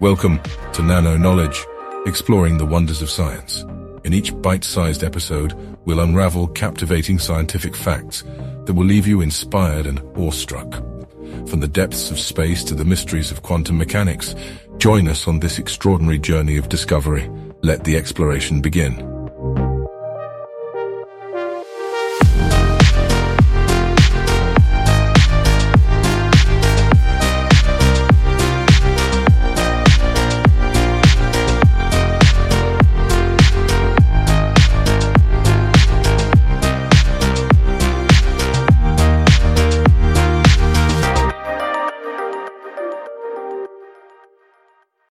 Welcome to Nano Knowledge, exploring the wonders of science. In each bite-sized episode, we'll unravel captivating scientific facts that will leave you inspired and awestruck. From the depths of space to the mysteries of quantum mechanics, join us on this extraordinary journey of discovery. Let the exploration begin.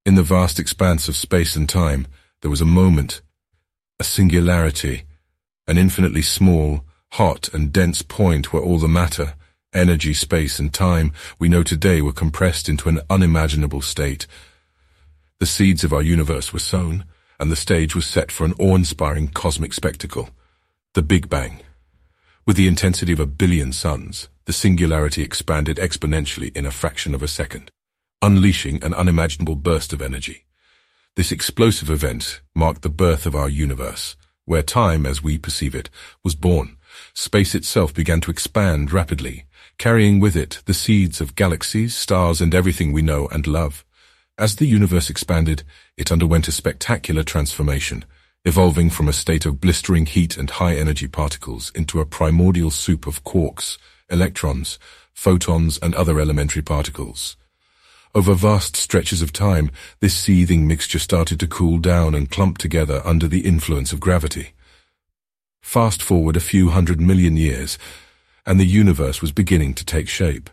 In the vast expanse of space and time, there was a moment, a singularity, an infinitely small, hot and dense point where all the matter, energy, space and time we know today were compressed into an unimaginable state. The seeds of our universe were sown, and the stage was set for an awe-inspiring cosmic spectacle, the Big Bang. With the intensity of a billion suns, the singularity expanded exponentially in a fraction of a second unleashing an unimaginable burst of energy. This explosive event marked the birth of our universe, where time, as we perceive it, was born. Space itself began to expand rapidly, carrying with it the seeds of galaxies, stars, and everything we know and love. As the universe expanded, it underwent a spectacular transformation, evolving from a state of blistering heat and high-energy particles into a primordial soup of quarks, electrons, photons, and other elementary particles. Over vast stretches of time, this seething mixture started to cool down and clump together under the influence of gravity. Fast forward a few hundred million years, and the universe was beginning to take shape.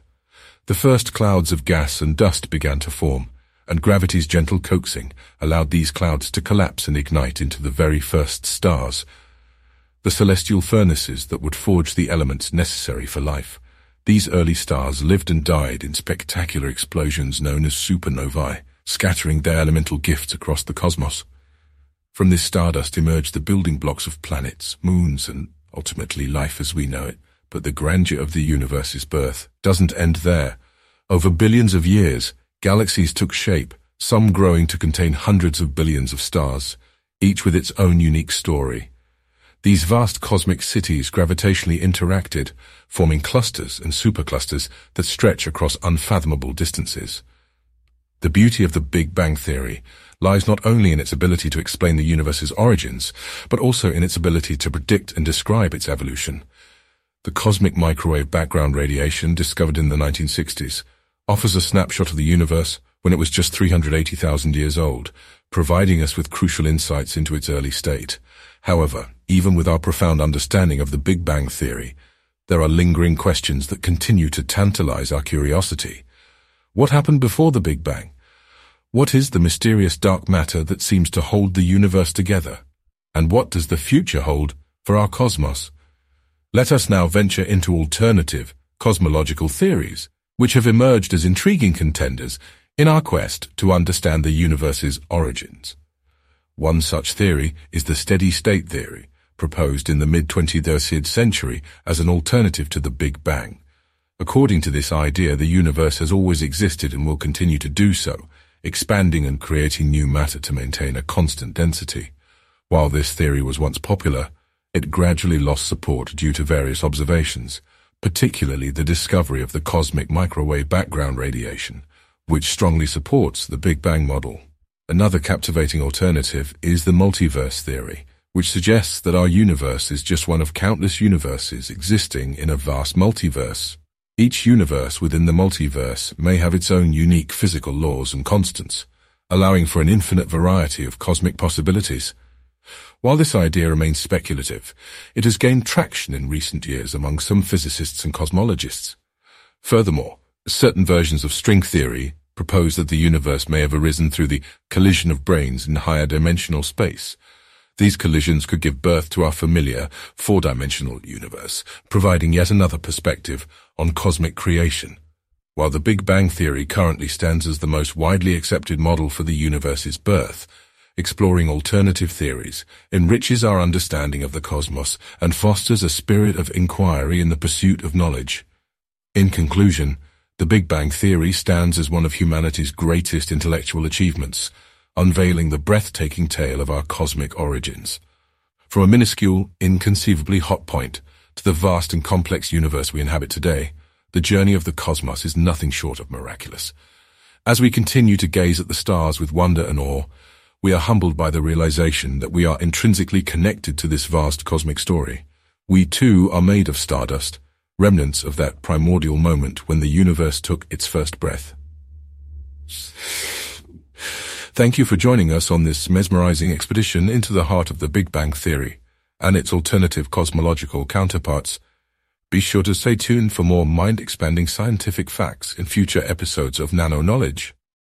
The first clouds of gas and dust began to form, and gravity's gentle coaxing allowed these clouds to collapse and ignite into the very first stars, the celestial furnaces that would forge the elements necessary for life. These early stars lived and died in spectacular explosions known as supernovae, scattering their elemental gifts across the cosmos. From this stardust emerged the building blocks of planets, moons, and ultimately life as we know it. But the grandeur of the universe's birth doesn't end there. Over billions of years, galaxies took shape, some growing to contain hundreds of billions of stars, each with its own unique story. These vast cosmic cities gravitationally interacted, forming clusters and superclusters that stretch across unfathomable distances. The beauty of the Big Bang Theory lies not only in its ability to explain the universe's origins, but also in its ability to predict and describe its evolution. The cosmic microwave background radiation discovered in the 1960s offers a snapshot of the universe when it was just 380,000 years old, providing us with crucial insights into its early state. However, even with our profound understanding of the Big Bang Theory, there are lingering questions that continue to tantalize our curiosity. What happened before the Big Bang? What is the mysterious dark matter that seems to hold the universe together? And what does the future hold for our cosmos? Let us now venture into alternative cosmological theories, which have emerged as intriguing contenders in our quest to understand the universe's origins. One such theory is the steady-state theory, proposed in the mid-20th century as an alternative to the Big Bang. According to this idea, the universe has always existed and will continue to do so, expanding and creating new matter to maintain a constant density. While this theory was once popular, it gradually lost support due to various observations, particularly the discovery of the cosmic microwave background radiation, which strongly supports the Big Bang model. Another captivating alternative is the multiverse theory, which suggests that our universe is just one of countless universes existing in a vast multiverse. Each universe within the multiverse may have its own unique physical laws and constants, allowing for an infinite variety of cosmic possibilities. While this idea remains speculative, it has gained traction in recent years among some physicists and cosmologists. Furthermore, certain versions of string theory propose that the universe may have arisen through the collision of branes in higher dimensional space. These collisions could give birth to our familiar four-dimensional universe, providing yet another perspective on cosmic creation. While the Big Bang Theory currently stands as the most widely accepted model for the universe's birth, exploring alternative theories enriches our understanding of the cosmos and fosters a spirit of inquiry in the pursuit of knowledge. In conclusion, The Big Bang Theory stands as one of humanity's greatest intellectual achievements, unveiling the breathtaking tale of our cosmic origins. From a minuscule, inconceivably hot point to the vast and complex universe we inhabit today, the journey of the cosmos is nothing short of miraculous. As we continue to gaze at the stars with wonder and awe, we are humbled by the realization that we are intrinsically connected to this vast cosmic story. We too are made of stardust, remnants of that primordial moment when the universe took its first breath. Thank you for joining us on this mesmerizing expedition into the heart of the Big Bang Theory and its alternative cosmological counterparts. Be sure to stay tuned for more mind-expanding scientific facts in future episodes of Nano Knowledge.